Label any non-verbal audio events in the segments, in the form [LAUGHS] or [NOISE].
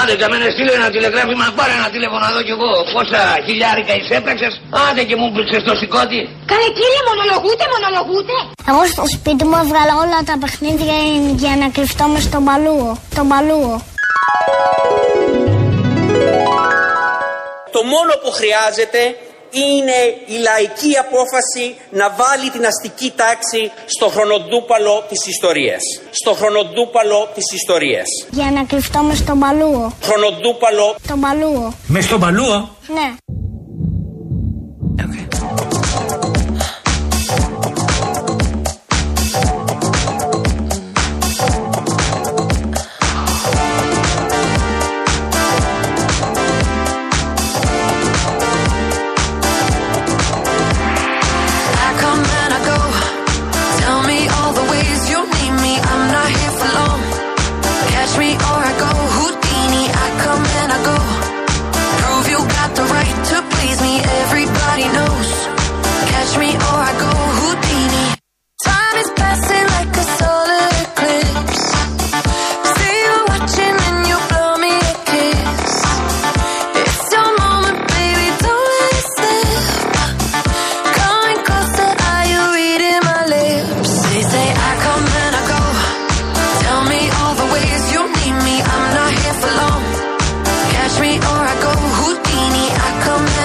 Άντε και μένα στείλε ένα τηλεγράφημα, πάρε ένα τηλέφωνο εδώ κι εγώ. Πόσα χιλιάρικα εισέπραξες, άντε και μου πλήξες το σηκώτη. Καλέ κύριε, μονολογούτε, μονολογούτε. Εγώ στο σπίτι μου έβγαλα όλα τα παιχνίδια για να κρυφτώ με στον παλούο. Τον παλούο. Το μόνο που χρειάζεται είναι η λαϊκή απόφαση να βάλει την αστική τάξη στο χρονοτούπαλο της ιστορίας. Στο χρονοτούπαλο της ιστορίας. Για να κρυφτώ μες στον παλούο. Χρονοτούπαλο. Τον παλούο. Μες στον παλούο. Ναι.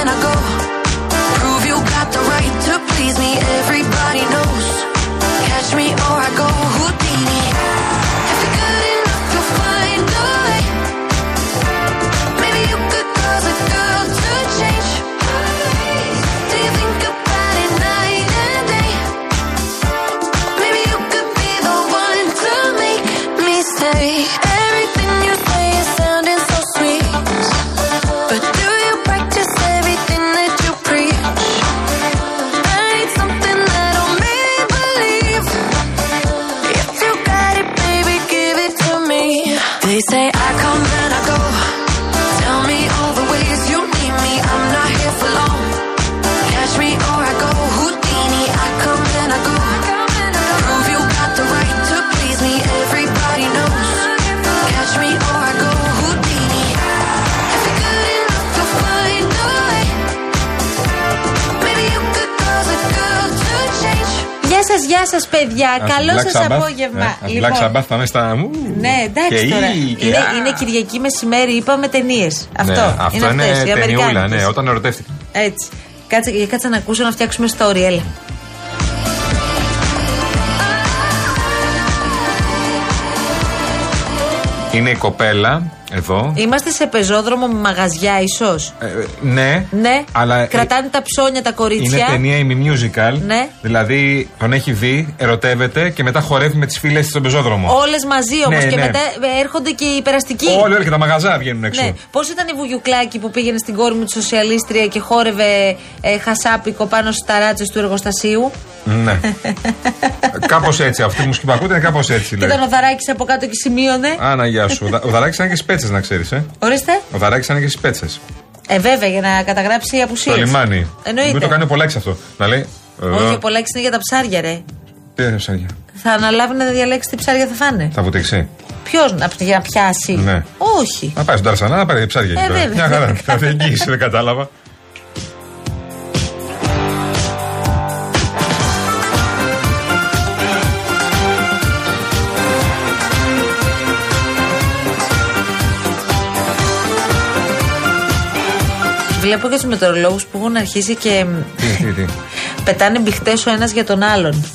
And I go. Prove you got the right to please me. Everybody knows. Catch me or I go Houdini. Γεια σας, γεια σα, παιδιά. Καλό Black σας Sabbath. απόγευμα. Ε, Black Sabbath θα είναι στα. Ου, Ναι, εντάξει και τώρα. ή, και είναι, α. είναι Κυριακή μεσημέρι, είπαμε ταινίες. Αυτό. Ναι, αυτό είναι, αυτές, οι ταινιούλα, αμερικάνικες. ναι, όταν ερωτεύτηκα. Έτσι. Κάτσε, κάτσε να ακούσω να φτιάξουμε story, έλα. Είναι η κοπέλα εδώ. Είμαστε σε πεζόδρομο με μαγαζιά, ίσως; Ε, ναι, Ναι, αλλά ε, κρατάνε τα ψώνια τα κορίτσια. είναι ταινία ημι-musical. Ναι. Δηλαδή τον έχει δει, ερωτεύεται και μετά χορεύει με τις φίλες τη στον πεζόδρομο. Όλες μαζί όμως Ναι, και ναι. μετά έρχονται και οι περαστικοί. Όλοι, όλοι και τα μαγαζά βγαίνουν έξω. Ναι. Πώς ήταν η Βουγιουκλάκη που πήγαινε στην κόρη μου τη σοσιαλίστρια και χόρευε ε, χασάπικο πάνω στις ταράτσες του εργοστασίου; Ναι. [LAUGHS] κάπως έτσι. Αυτή η μουσική που ακούτε είναι κάπως έτσι. Και λέει. ήταν ο Δαράκης από κάτω και σημείωνε. Άνα, γεια σου. Ο Δα- Ο Δαράκης ήταν και στι πέτσες, να ξέρεις. Ε. Ορίστε. Ο Δαράκη ήταν και στι πέτσες. Ε, βέβαια, για να καταγράψει απουσίες. Στο λιμάνι. Εννοείται. Μην το κάνει ο Πολάκης αυτό. Να λέει. ε, Όχι, ο Πολάκης είναι για τα ψάρια, ρε. Τι είναι ψάρια; Θα αναλάβει να διαλέξει τι ψάρια θα φάνε. Θα βουτήξει. Ποιος να, για να πιάσει; Ναι. Όχι. Να πάει στον Ταρσανά να πάρει ψάρια. Ε, εκεί τώρα. βέβαια. Μια χαρά. Θα δει εγγύηση, δεν κατάλαβα. Βλέπω και του μετεωρολόγου που έχουν αρχίσει και Τι, τι, τι. [LAUGHS] πετάνε μπιχτές ο ένας για τον άλλον.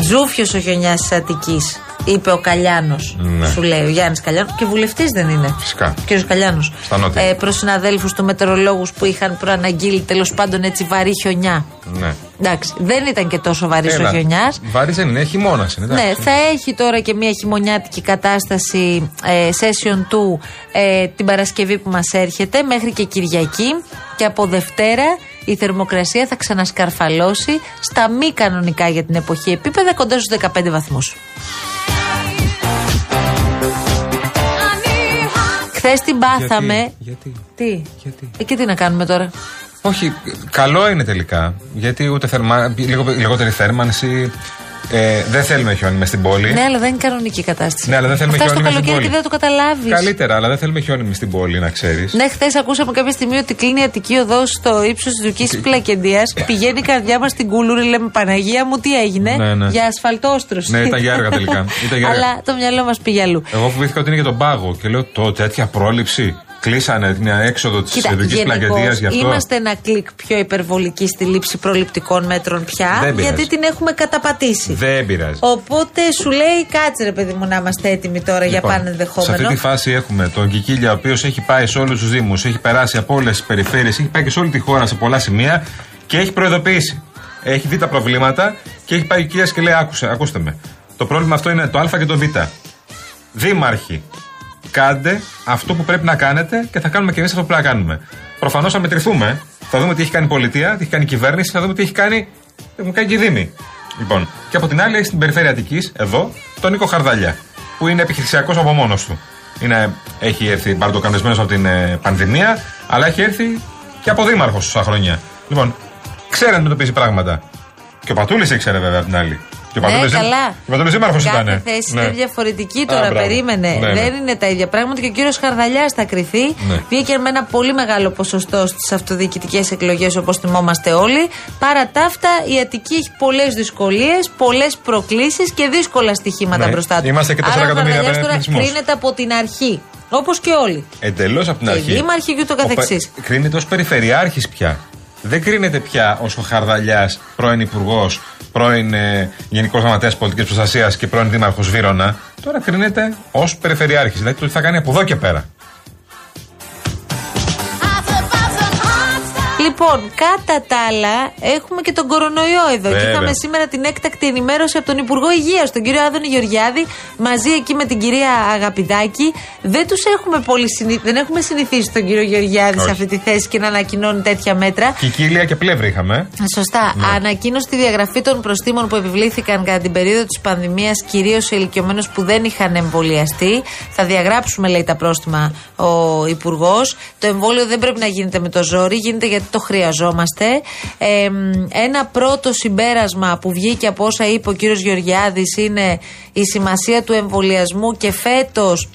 Τζούφιος ο χιονιά της Αττικής, είπε ο Καλιάνος. Ναι. Σου λέει ο Γιάννης Καλιάνος. Και βουλευτής δεν είναι. Φυσικά. Κύριο Καλιάνος. Στα νότια. Ε, Προς συναδέλφους τους μετεωρολόγους που είχαν προαναγγείλει τέλος πάντων έτσι βαρύ χιονιά. Ναι. Εντάξει, δεν ήταν και τόσο βαρύ ο Έλα. χιονιάς. Βάρης δεν είναι, χειμώνα είναι. Ναι, εντάξει. θα έχει τώρα και μια χειμωνιάτικη κατάσταση ε, session του ε, την Παρασκευή που μας έρχεται μέχρι και Κυριακή και από Δευτέρα η θερμοκρασία θα ξανασκαρφαλώσει στα μη κανονικά για την εποχή επίπεδα κοντά στους 15 βαθμούς. Χθες την πάθαμε. Γιατί, γιατί, Τι; γιατί; Ε, και τι να κάνουμε τώρα; Όχι, καλό είναι τελικά. Γιατί ούτε θερμα... λίγο, λιγότερη θέρμανση. Ε, δεν θέλουμε χιόνι μες στην πόλη. Ναι, αλλά δεν είναι κανονική η κατάσταση. Ναι, αλλά δεν θέλουμε Φτάσει χιόνι το μες στην καλοκαίρι και πόλη. δεν το καταλάβεις. Καλύτερα, αλλά δεν θέλουμε χιόνι μες στην πόλη, να ξέρεις. Ναι, χθες ακούσαμε κάποια στιγμή ότι κλείνει η Αττική Οδό στο ύψος της Δουκή Πλακεντίας. Πηγαίνει η καρδιά μας στην Κουλούρη, λέμε Παναγία μου, τι έγινε; Ναι, ναι. Για ασφαλτόστρωση. Ναι, ήταν για έργα τελικά. [LAUGHS] Ήταν για έργα. Αλλά το μυαλό μας πήγε αλλού. Εγώ φοβήθηκα ότι είναι για τον πάγο και λέω το τέτοια πρόληψη. Κλείσανε την έξοδο της Κοίτα, ειδικής πλακεντία γενικώς γι' αυτό. είμαστε ένα κλικ πιο υπερβολικοί στη λήψη προληπτικών μέτρων πια, Δεν πειράζει. γιατί την έχουμε καταπατήσει. Δεν πειράζει. Οπότε σου λέει, κάτσε ρε παιδί μου να είμαστε έτοιμοι τώρα για Λοιπόν, πάνε Σε ενδεχόμενο. αυτή τη φάση έχουμε τον Κικίλια, ο οποίος έχει πάει σε όλους τους Δήμους, έχει περάσει από όλες τις περιφέρειες, έχει πάει και σε όλη τη χώρα σε πολλά σημεία και έχει προειδοποιήσει. Έχει δει τα προβλήματα και έχει πάει ο Κικίλιας και λέει: Άκουσε, ακούστε με. Το πρόβλημα αυτό είναι το Α και το Β. Δήμαρχοι, κάντε αυτό που πρέπει να κάνετε και θα κάνουμε και εμείς αυτό που πρέπει να κάνουμε. Προφανώς θα μετρηθούμε. Θα δούμε τι έχει κάνει η πολιτεία, τι έχει κάνει η κυβέρνηση, θα δούμε τι έχει κάνει, τι έχουν κάνει και οι Δήμοι. Λοιπόν, και από την άλλη έχει στην περιφέρεια Αττικής, εδώ, τον Νίκο Χαρδαλιά, που είναι επιχειρησιακός από μόνος του. Είναι, έχει έρθει μπαρτοκανονισμένο από την ε, πανδημία, αλλά έχει έρθει και από δήμαρχος τόσα χρόνια. Λοιπόν, ξέρει να αντιμετωπίζει πράγματα. Και ο Πατούλης ήξερε βέβαια από την άλλη. Και ο Ναι, Πατούλης- καλά. Και ο Πατούλη δήμαρχο Κάθε ήταν. θέση Ναι. είναι διαφορετική Α, τώρα. μπράβο. περίμενε. Ναι, ναι. Δεν είναι τα ίδια πράγματα και ο κύριος Χαρδαλιάς θα κρυθεί. Ναι. Βγήκε με ένα πολύ μεγάλο ποσοστό στις αυτοδιοικητικές εκλογές όπως θυμόμαστε όλοι. Παρά τα αυτά, η Αττική έχει πολλές δυσκολίες, πολλές προκλήσεις και δύσκολα στοιχήματα Ναι. μπροστά του. Είμαστε και τέσσερα Άρα ο εκατομμύρια Χαρδαλιάς τώρα πληθυσμός. κρίνεται από την αρχή. Όπως και όλοι. Εντελώς από την Και οι αρχή. δήμαρχοι και ούτω Ο πε- καθεξής. Κρίνεται ως περιφερειάρχης πια. Δεν κρίνεται πια ως ο Χαρδαλιάς, πρώην υπουργός, πρώην ε, Γενικός Γραμματέας Πολιτικής Προστασίας και πρώην Δήμαρχος Βύρονα. Τώρα κρίνεται ως περιφερειάρχης. Δηλαδή το τι θα κάνει από εδώ και πέρα. Λοιπόν, κατά τα άλλα, έχουμε και τον κορονοϊό εδώ. Και Βέβαια. είχαμε σήμερα την έκτακτη ενημέρωση από τον Υπουργό Υγείας, τον κύριο Άδωνη Γεωργιάδη, μαζί εκεί με την κυρία Αγαπηδάκη. Δεν τους έχουμε πολύ συνηθ... δεν έχουμε συνηθίσει τον κύριο Γεωργιάδη σε Όχι. αυτή τη θέση και να ανακοινώνει τέτοια μέτρα. Κικίλια και πλεύρη είχαμε. Σωστά. Ανακοίνωσε τη διαγραφή των προστήμων που επιβλήθηκαν κατά την περίοδο της πανδημίας, κυρίως σε ηλικιωμένους που δεν είχαν εμβολιαστεί. Θα διαγράψουμε, λέει, τα πρόστιμα ο Υπουργός. Το εμβόλιο δεν πρέπει να γίνεται με το ζόρι, γίνεται γιατί το χρειαζόμαστε. Ε, μ, ένα πρώτο συμπέρασμα που βγήκε από όσα είπε ο κύριος Γεωργιάδης είναι η σημασία του εμβολιασμού και φέτος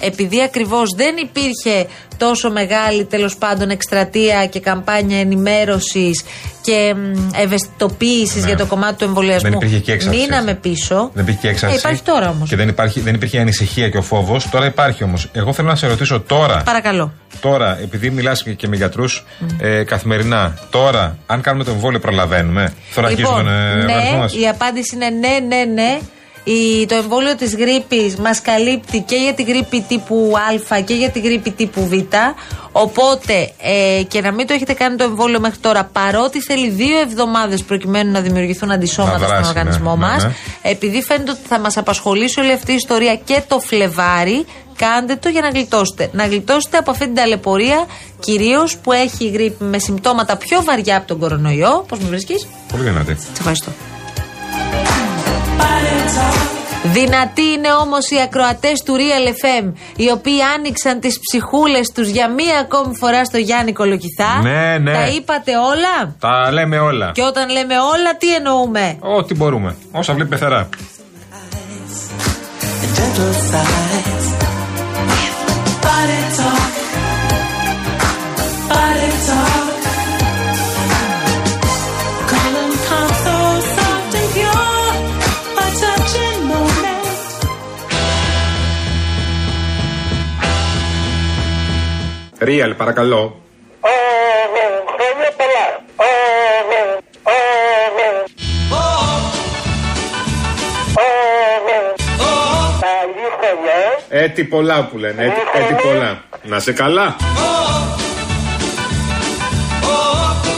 επειδή ακριβώς δεν υπήρχε τόσο μεγάλη τέλος πάντων εκστρατεία και καμπάνια ενημέρωσης και μ, ευαισθητοποίησης Ναι. για το κομμάτι του εμβολιασμού Δεν υπήρχε και έξαρσης. μείναμε πίσω Δεν υπήρχε και έξαρσης. Ε, υπάρχει τώρα όμως Και δεν, υπάρχει, δεν υπήρχε η ανησυχία και ο φόβος. Τώρα υπάρχει όμως. Εγώ θέλω να σε ρωτήσω τώρα. παρακαλώ Τώρα, επειδή μιλάς και με γιατρούς ε, καθημερινά, τώρα, αν κάνουμε το εμβόλιο, προλαβαίνουμε; Θωρακίζουμε τον ε, οργανισμό ναι, μας; η απάντηση είναι ναι, ναι, ναι. Η, το εμβόλιο της γρήπης μας καλύπτει και για τη γρήπη τύπου Α και για τη γρήπη τύπου Β. Οπότε ε, και να μην το έχετε κάνει το εμβόλιο μέχρι τώρα, παρότι θέλει δύο εβδομάδες προκειμένου να δημιουργηθούν αντισώματα Να στον δράσει, ναι, οργανισμό ναι, μας, ναι. επειδή φαίνεται ότι θα μας απασχολήσει όλη αυτή η ιστορία και το Φλεβάρι, κάντε το για να γλιτώσετε. Να γλιτώσετε από αυτή την ταλαιπωρία, κυρίως που έχει η γρήπη με συμπτώματα πιο βαριά από τον κορονοϊό. Πώς με βρίσκεις, Πολύ δυνατή. Σε ευχαριστώ. Δυνατοί είναι όμως οι ακροατές του Real FM, οι οποίοι άνοιξαν τις ψυχούλες τους για μία ακόμη φορά στο Γιάννη Κολοκυθά. Ναι, ναι. Τα είπατε όλα; Τα λέμε όλα. Και όταν λέμε όλα, τι εννοούμε; Ό,τι μπορούμε. Όσα βλέπει πεθερά. gentle sighs. Body talk. Body talk. Real, παρακαλώ. Χρόνια πολλά. Καλή χρονιά. Έτι πολλά που λένε. Έτι, έτι πολλά. Να σε καλά.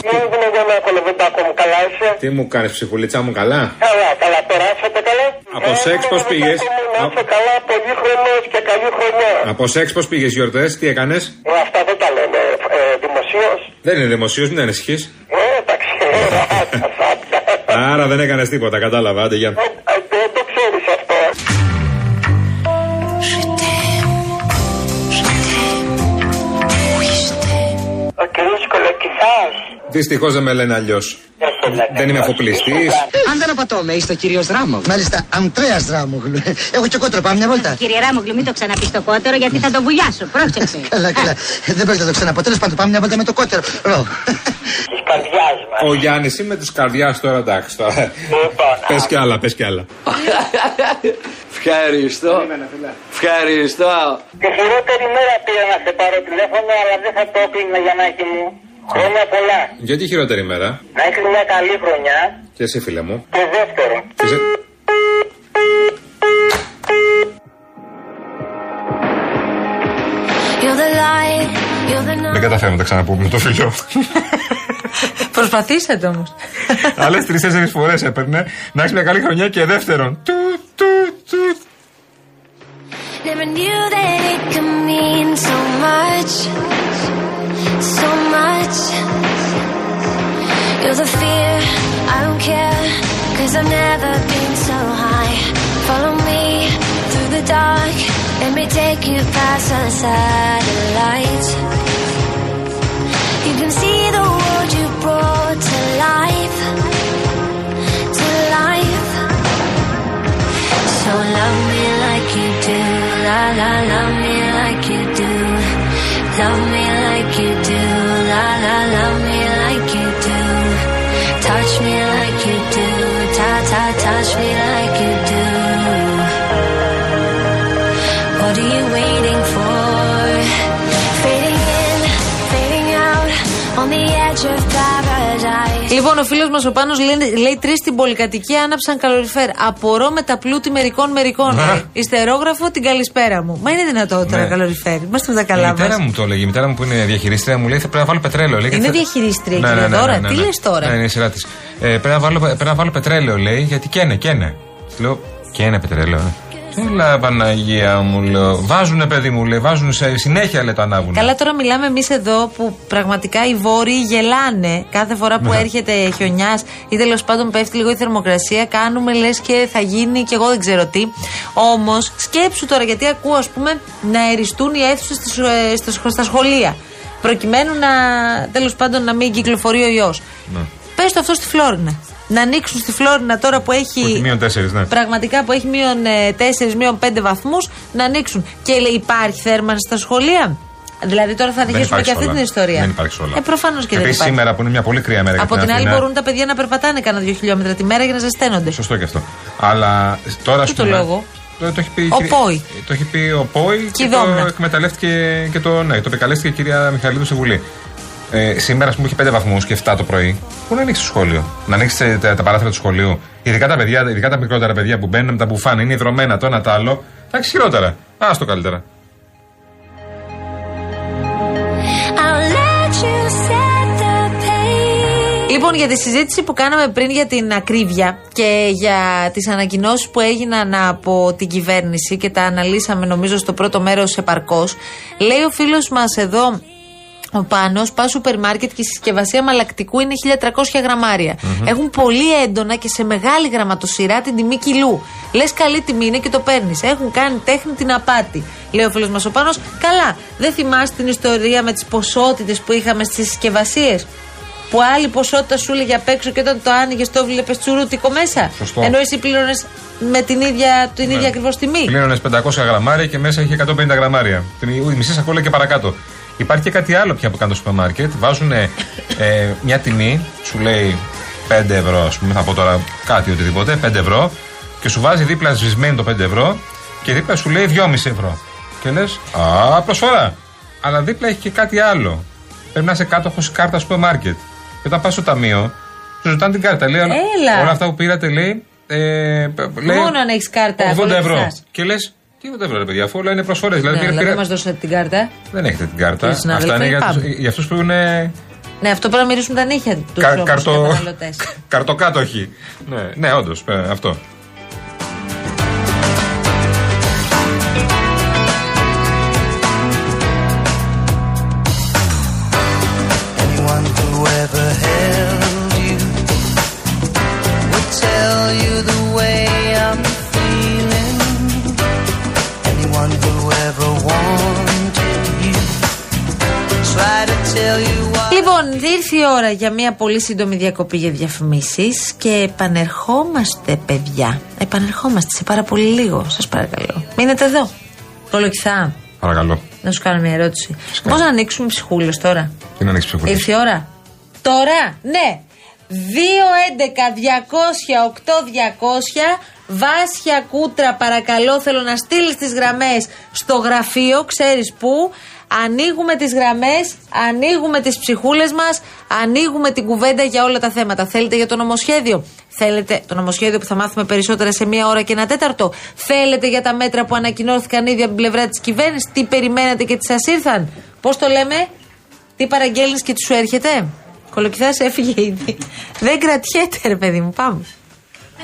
Τι έγινε για να κολοβιντάκο μου, καλά είσαι; Τι μου κάνεις, ψυχουλίτσα μου, καλά; Καλά, καλά, περάσατε καλά. Από Ε, σεξ πώς κολοβιντάκο πήγες; Μου, Να Α- είσαι καλά, πολύ χρονός και καλή χρονιά. Από σεξ πώς πήγες γιορτές, τι έκανες; Ε, Αυτά δεν τα λένε ε, δημοσίως. Δεν είναι δημοσίως, μην ανησυχείς. Ε, εντάξει. [LAUGHS] Άρα δεν έκανες τίποτα, κατάλαβα. Άντε, γεια. Ε, Δεν το ξέρεις αυτό. Ο κύριος Κολοκυθάς. Δυστυχώς δεν με λένε αλλιώς. Έχει Δεν είμαι αφοπλιστή. Αν δεν απατώμε, είστε ο κύριος Ράμογλου. Μάλιστα, Αντρέα Ράμογλου. Έχω και κότερο, πάμε μια βόλτα. Κύριε Ράμογλου, μην το ξαναπεί το κότερο γιατί θα το βουλιάσω. Πρόσεξε. [LAUGHS] Καλά, καλά. Δεν πρόκειται να το ξαναπώ. Τέλος πάντων, πάμε μια βόλτα με το κότερο. Ρο. Της καρδιάς μας. Ο Γιάννης είμαι της καρδιάς τώρα, εντάξει τώρα. Λοιπόν, Πες κι άλλα, πες κι άλλα. Ευχαριστώ. Ευχαριστώ. Τη χειρότερη μέρα πήρα να σε πάρω τηλέφωνο, αλλά δεν θα το έκλεινα για να έχει μου. Χρόνια πολλά. Γιατί χειρότερη μέρα. Να έχεις μια καλή χρονιά. Και εσύ, φίλε μου. Και δεύτερο. Και σε- You're the light, you're the night. Δεν καταφέρουμε να τα ξαναπούμε με το φιλιό. Προσπαθήσατε όμως. Άλλες τρει-τέσσερι φορές έπαιρνε να έχεις μια καλή χρονιά και δεύτερον. Του, του, του. Never knew that it could mean so much, so much. You're the fear, I don't care, cause I've never been so high. Follow me through the dark, let me take you past the satellites. You can see the world you brought to life, to life. So love me like you do, la la, love me Λοιπόν, ο φίλος μας ο Πάνος λέει, λέει τρεις στην πολυκατοικία άναψαν καλοριφέρ. Απορώ με τα πλούτη μερικών μερικών. Ναι. λέει. Ιστερόγραφο την καλησπέρα μου. Μα είναι δυνατό τώρα Ναι. καλοριφέρ. Είμαστε με τα Η καλά μητέρα μα. μου το λέγει. Η μητέρα μου που είναι διαχειρίστρια μου λέει θα πρέπει να βάλω πετρέλαιο. Λέει, Είναι γιατί θα- διαχειρίστρια, κύριε Δώρα. Τι λες τώρα; Ναι, είναι η σειρά της. Ε, πρέπει, να βάλω, πρέπει να βάλω πετρέλαιο λέει γιατί καίνε, καίνε. Της Λέω, καίνε πετρέλαιο. Ε. Έλα Παναγία μου λέω. Βάζουνε παιδί μου λέει, βάζουν σε συνέχεια λέει το ανάβουν. Καλά, τώρα μιλάμε εμείς εδώ που πραγματικά οι βόρειοι γελάνε κάθε φορά που Ναι. έρχεται χιονιάς ή τέλος πάντων πέφτει λίγο η θερμοκρασία. Κάνουμε λες και θα γίνει και εγώ δεν ξέρω τι. Όμως σκέψου τώρα, γιατί ακούω ας πούμε να εριστούν οι αίθουσες στα σχολεία. Προκειμένου να τέλος πάντων να μην κυκλοφορεί ο ιός. Ναι. Πες το αυτό στη Φλόρινα. Να ανοίξουν στη Φλόρινα τώρα που έχει. Που έχει μείον τέσσερις, ναι. Πραγματικά που έχει μείον 4, μείον 5 βαθμούς να ανοίξουν. Και λέει, υπάρχει θέρμανση στα σχολεία; Δηλαδή τώρα θα Δεν αρχίσουμε υπάρχει και αυτή όλα. την ιστορία. Δεν υπάρχει όλα. Ε, προφανώς και δεν Επίσης, υπάρχει. σήμερα που είναι μια πολύ κρύα μέρα για Από την την άλλη, Αθήνα, μπορούν τα παιδιά να περπατάνε κανένα δύο χιλιόμετρα τη μέρα για να ζεσταίνονται. Σωστό και αυτό. Αλλά τώρα. ας Τι το πούμε, λόγο; Το, το έχει πει, η Ο κυρία- Πόη. Το έχει πει ο Πόη Και η και, το Δόμνα. εκμεταλλεύτηκε και το, ναι, το επικαλέστηκε η κυρία Μιχαλίδου σε Βουλή. Ε, σήμερα, ας πούμε, έχει 5 βαθμούς και 7 το πρωί. Πού να ανοίξει το σχόλιο, να ανοίξει τα, τα παράθυρα του σχολείου. Ειδικά τα παιδιά, ειδικά τα μικρότερα παιδιά που μπαίνουν με τα μπουφάν, είναι ιδρωμένα το ένα το άλλο. Θα έχει χειρότερα. Α το καλύτερα. I'll let you set the pace. Λοιπόν, για τη συζήτηση που κάναμε πριν για την ακρίβεια και για τις ανακοινώσεις που έγιναν από την κυβέρνηση και τα αναλύσαμε νομίζω στο πρώτο μέρος επαρκώς, λέει ο φίλος μας εδώ. Ο Πάνος, πας σούπερ μάρκετ και η συσκευασία μαλακτικού είναι 1300 γραμμάρια. Έχουν πολύ έντονα και σε μεγάλη γραμματοσυρά την τιμή κιλού. Λες καλή τιμή είναι και το παίρνεις. Έχουν κάνει τέχνη την απάτη. Λέει ο φίλος μας ο Πάνος, καλά. Δεν θυμάστε την ιστορία με τις ποσότητες που είχαμε στις συσκευασίες; Που άλλη ποσότητα σου έλεγε απ' έξω και όταν το άνοιγες το έβλεπε τσουρούτικο μέσα; Σωστό. Ενώ εσύ πλήρωνες με την ίδια, την ίδια ακριβώς τιμή; Πλήρωνες 500 γραμμάρια και μέσα είχε 150 γραμμάρια. Την η μισή σακούλα και παρακάτω. Υπάρχει και κάτι άλλο πια που κάνουν στο σούπερ μάρκετ. Βάζουν ε, μια τιμή, σου λέει 5 ευρώ, ας πούμε, θα πω τώρα κάτι οτιδήποτε, 5 ευρώ, και σου βάζει δίπλα σβησμένη το 5 ευρώ και δίπλα σου λέει 2,5 ευρώ. Και λες, Α, προσφορά. Αλλά δίπλα έχει και κάτι άλλο. Πρέπει να είσαι κάτοχος κάρτα σούπερ μάρκετ. Και όταν πας στο ταμείο, σου ζητάνε την κάρτα. Λέει, όλα- Έλα. όλα αυτά που πήρατε λέει. Ε, λέει Μόνο αν έχεις κάρτα. 80 ευρώ. απολαυστάς. Και λες, τι 80 ευρώ, ρε παιδιά, αφού όλα είναι προσφορέ. Δηλαδή, Ναι, πήρα- αλλά πήρα- δεν μας δώσατε την κάρτα. δεν έχετε την κάρτα. Κύριε συνάδελφε, Αυτά είναι για, πάμε. τους, για αυτούς που είναι Ναι, αυτό πρέπει να μυρίσουν τα νύχια τους κα, όμως, καρτο, καταναλωτές. [LAUGHS] καρτοκάτοχοι. Ναι, ναι όντως, αυτό. Η ώρα για μια πολύ σύντομη διακοπή για διαφημίσεις και επανερχόμαστε, παιδιά. Επανερχόμαστε σε πάρα πολύ λίγο, σας παρακαλώ. Μείνετε εδώ. Κολοκυθά, Παρακαλώ. να σου κάνω μια ερώτηση. Πώ να ανοίξουμε ψυχούλες τώρα; Τι να ανοίξεις ψυχούλες; Ήρθε η ώρα. Τώρα, ναι. 2-11-200-8-200 Βάσια Κούτρα, παρακαλώ, θέλω να στείλεις τις γραμμές στο γραφείο, ξέρεις πού; Ανοίγουμε τις γραμμές, ανοίγουμε τις ψυχούλες μας, ανοίγουμε την κουβέντα για όλα τα θέματα. Θέλετε για το νομοσχέδιο; Θέλετε το νομοσχέδιο που θα μάθουμε περισσότερα σε μία ώρα και ένα τέταρτο; Θέλετε για τα μέτρα που ανακοινώθηκαν ήδη από την πλευρά της κυβέρνησης; Τι περιμένατε και τι σας ήρθαν; Πώς το λέμε, τι παραγγέλνεις και τι σου έρχεται; Κολοκυθάς έφυγε ήδη. Δεν κρατιέται, ρε παιδί μου, πάμε.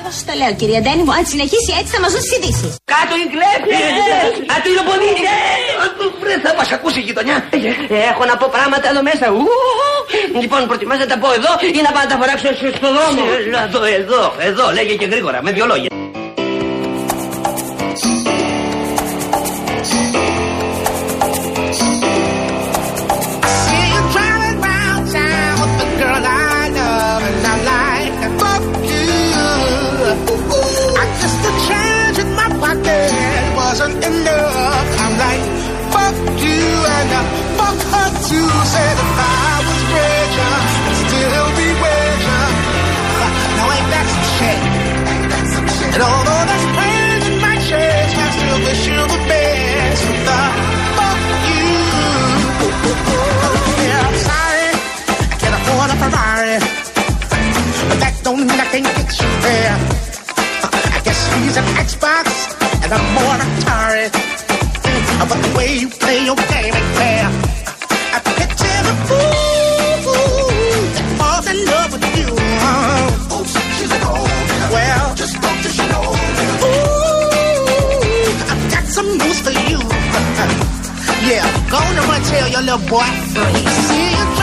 Εγώ σα το λέω, κυρία Ντένι μου, αν συνεχίσει έτσι θα μα δώσει ειδήσει. Κάτω η κλέφτη! Αν το υλοπονήσει! Βρε, θα μας ακούσει η γειτονιά. Έχω να πω πράγματα εδώ μέσα. Ου, Λοιπόν, προτιμάς να τα πω εδώ ή να πάω να τα φοράξω στο δρόμο. Έλα Εδώ, εδώ, εδώ, λέγε και γρήγορα, με δυο λόγια. And although there's pain in my chest, I still wish you the best. But the fuck you. Yeah, I'm sorry, I can't afford a Ferrari, but that don't mean I can't get you there. Uh, I guess he's an Xbox, and I'm more an Atari. But the way you play your game ain't fair. I picture the fool go on and run tell your little boy. See you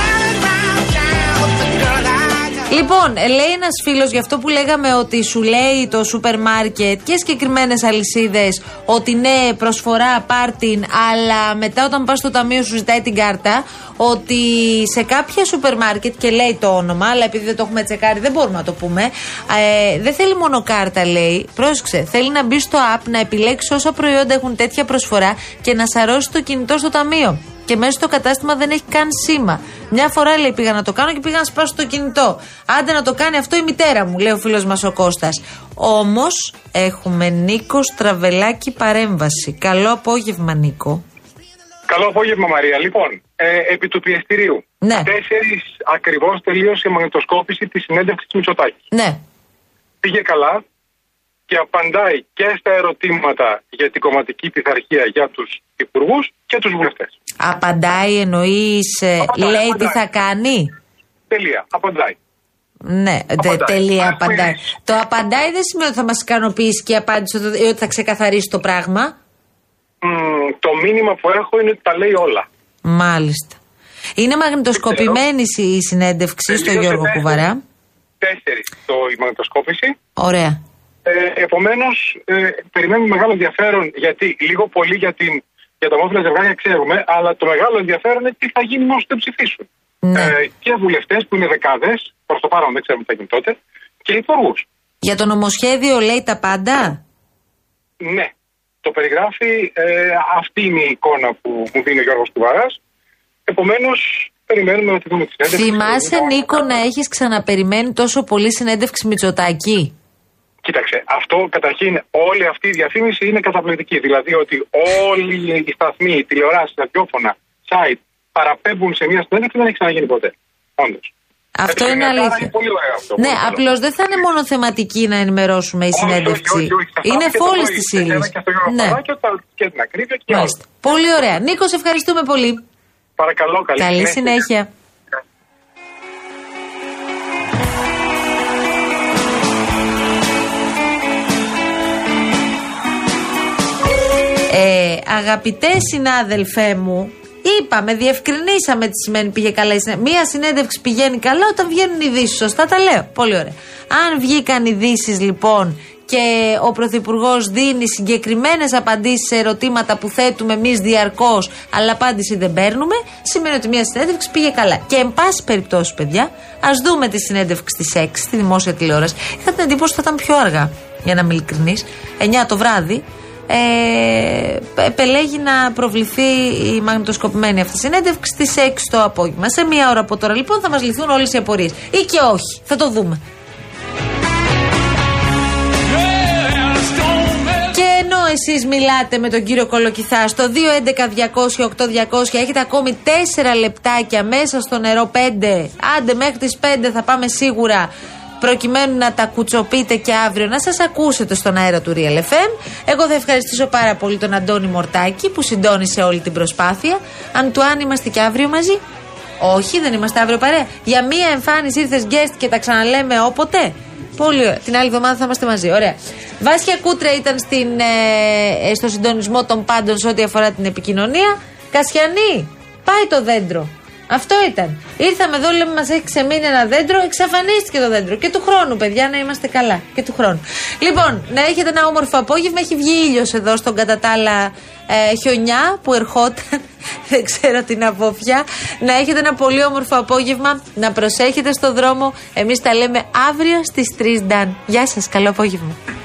Λοιπόν, λέει ένας φίλος γι' αυτό που λέγαμε ότι σου λέει το σούπερ μάρκετ και συγκεκριμένες αλυσίδες ότι ναι, προσφορά πάρτιν, αλλά μετά όταν πας στο ταμείο σου ζητάει την κάρτα. Ότι σε κάποια σούπερ μάρκετ και λέει το όνομα, αλλά επειδή δεν το έχουμε τσεκάρει, δεν μπορούμε να το πούμε. Ε, δεν θέλει μόνο κάρτα, λέει. Πρόσεξε, θέλει να μπει στο app, να επιλέξει όσα προϊόντα έχουν τέτοια προσφορά και να σαρώσει το κινητό στο ταμείο. Και μέσα στο κατάστημα δεν έχει καν σήμα. Μια φορά λέει πήγα να το κάνω και πήγα να σπάσω το κινητό. Άντε να το κάνει αυτό η μητέρα μου, λέει ο φίλος μας ο Κώστας. Όμως έχουμε Νίκος Στραβελάκη παρέμβαση. Καλό απόγευμα, Νίκο. Καλό απόγευμα, Μαρία. Λοιπόν, ε, επί του πιεστηρίου. Ναι. Τέσσερις ακριβώς τελείωσε η μαγνητοσκόπηση της συνέντευξης του Μητσοτάκης. Ναι. Πήγε καλά και απαντάει και στα ερωτήματα για την κομματική πειθαρχία για τους υπουργούς και τους βουλευτές. Απαντάει, εννοείς, Απαντάει, λέει τι απαντάει. θα κάνει; Τελεία. Απαντάει. Ναι, τε- Απαντάει. τελεία Ας απαντάει. πούμε. Το απαντάει δεν σημαίνει ότι θα μας ικανοποιήσει και η απάντηση ότι ότι θα ξεκαθαρίσει το πράγμα. Μμ, το μήνυμα που έχω είναι ότι τα λέει όλα. Μάλιστα. Είναι μαγνητοσκοπημένη η συνέντευξη στο Τελείωσε Γιώργο τέσσερις. Κουβαρά. Τέσσερις το, η μαγνητοσκόπηση. Ωραία. Ε, Επομένως, ε, περιμένουμε μεγάλο ενδιαφέρον γιατί λίγο πολύ για, την, για τα ομόφυλα ζευγάρια ξέρουμε, αλλά το μεγάλο ενδιαφέρον είναι τι θα γίνει με όσους δεν ψηφίσουν. Ναι. Ε, και βουλευτές που είναι δεκάδες, προς το παρόν δεν ξέρουμε τι θα γίνει τότε, και υπουργούς. Για το νομοσχέδιο λέει τα πάντα; Ναι, το περιγράφει. Ε, αυτή είναι η εικόνα που μου δίνει ο Γιώργος Κουβαράς. Επομένως, περιμένουμε να τη δούμε τη συνέντευξη. Θυμάσαι, Νίκο, να έχεις ξαναπεριμένει τόσο πολύ συνέντευξη Μητσοτάκη; Κοίταξε, αυτό καταρχήν όλη αυτή η διαφήμιση είναι καταπληκτική. Δηλαδή ότι όλοι οι σταθμοί, οι τηλεοράσεις, τα ραδιόφωνα, site παραπέμπουν σε μια συνέντευξη δεν έχει ξαναγίνει ποτέ. Όντως. Αυτό είναι αλήθεια. πολύ ωραίο αυτό. Ναι, πολύ καλό. απλώς δεν θα είναι μόνο θεματική να ενημερώσουμε η Όχι, συνέντευξη. όχι, όχι, όχι, θα Είναι φτάσει και το φόλης πρωί. της Θα ύλη. είναι Και στο Γιώργο Ναι, Παπαδάκη, θα- και την ακρίβεια και όλα. μάλιστα. Πολύ ωραία. Νίκος, σε ευχαριστούμε πολύ. Παρακαλώ, καλή, Καλή συνέχεια. Ε, αγαπητέ συνάδελφέ μου, είπαμε, διευκρινίσαμε τι σημαίνει πήγε καλά η συνέντευξη. Μία συνέντευξη πηγαίνει καλά όταν βγαίνουν ειδήσεις. Σωστά τα λέω. Πολύ ωραία. Αν βγήκαν ειδήσεις λοιπόν και ο Πρωθυπουργός δίνει συγκεκριμένες απαντήσεις σε ερωτήματα που θέτουμε εμείς διαρκώς, αλλά απάντηση δεν παίρνουμε, σημαίνει ότι μια συνέντευξη πήγε καλά. Και εν πάση περιπτώσει, παιδιά, ας δούμε τη συνέντευξη της 6 στη δημόσια τηλεόραση. Είχα την εντύπωση ότι θα ήταν πιο αργά, για να είμαι ειλικρινής. 9 το βράδυ. Ε, επελέγει να προβληθεί η μαγνητοσκοπημένη αυτή συνέντευξη στις 6 το απόγευμα. Σε μία ώρα από τώρα λοιπόν θα μας λυθούν όλες οι απορίες. Ή και όχι. Θα το δούμε. Και ενώ εσείς μιλάτε με τον κύριο Κολοκυθά στο 211-200-8200 έχετε ακόμη 4 λεπτάκια μέσα στο νερό 5. Άντε μέχρι τις 5 θα πάμε σίγουρα προκειμένου να τα κουτσοπείτε και αύριο να σας ακούσετε στον αέρα του Real FM. Εγώ θα ευχαριστήσω πάρα πολύ τον Αντώνη Μορτάκη που συντόνισε όλη την προσπάθεια. Αν του αν είμαστε και αύριο μαζί; Όχι, δεν είμαστε αύριο παρέα. Για μία εμφάνιση ήρθες guest και τα ξαναλέμε όποτε; Πολύ ωραία. Την άλλη εβδομάδα θα είμαστε μαζί. Ωραία. Βάσια Κούτρα ήταν στην, ε, στο συντονισμό των πάντων σε ό,τι αφορά την επικοινωνία. Κασιανή, πάει το δέντρο. Αυτό ήταν. Ήρθαμε εδώ, λέμε, μας έχει ξεμείνει ένα δέντρο, εξαφανίστηκε το δέντρο. Και του χρόνου, παιδιά, να είμαστε καλά. Και του χρόνου. Λοιπόν, να έχετε ένα όμορφο απόγευμα. Έχει βγει ήλιος εδώ στον κατά τα άλλα ε, χιονιά που ερχόταν. [LAUGHS] Δεν ξέρω την απόφια. Να έχετε ένα πολύ όμορφο απόγευμα. Να προσέχετε στο δρόμο. Εμείς τα λέμε αύριο στις 3 Νταν. Γεια σας, καλό απόγευμα.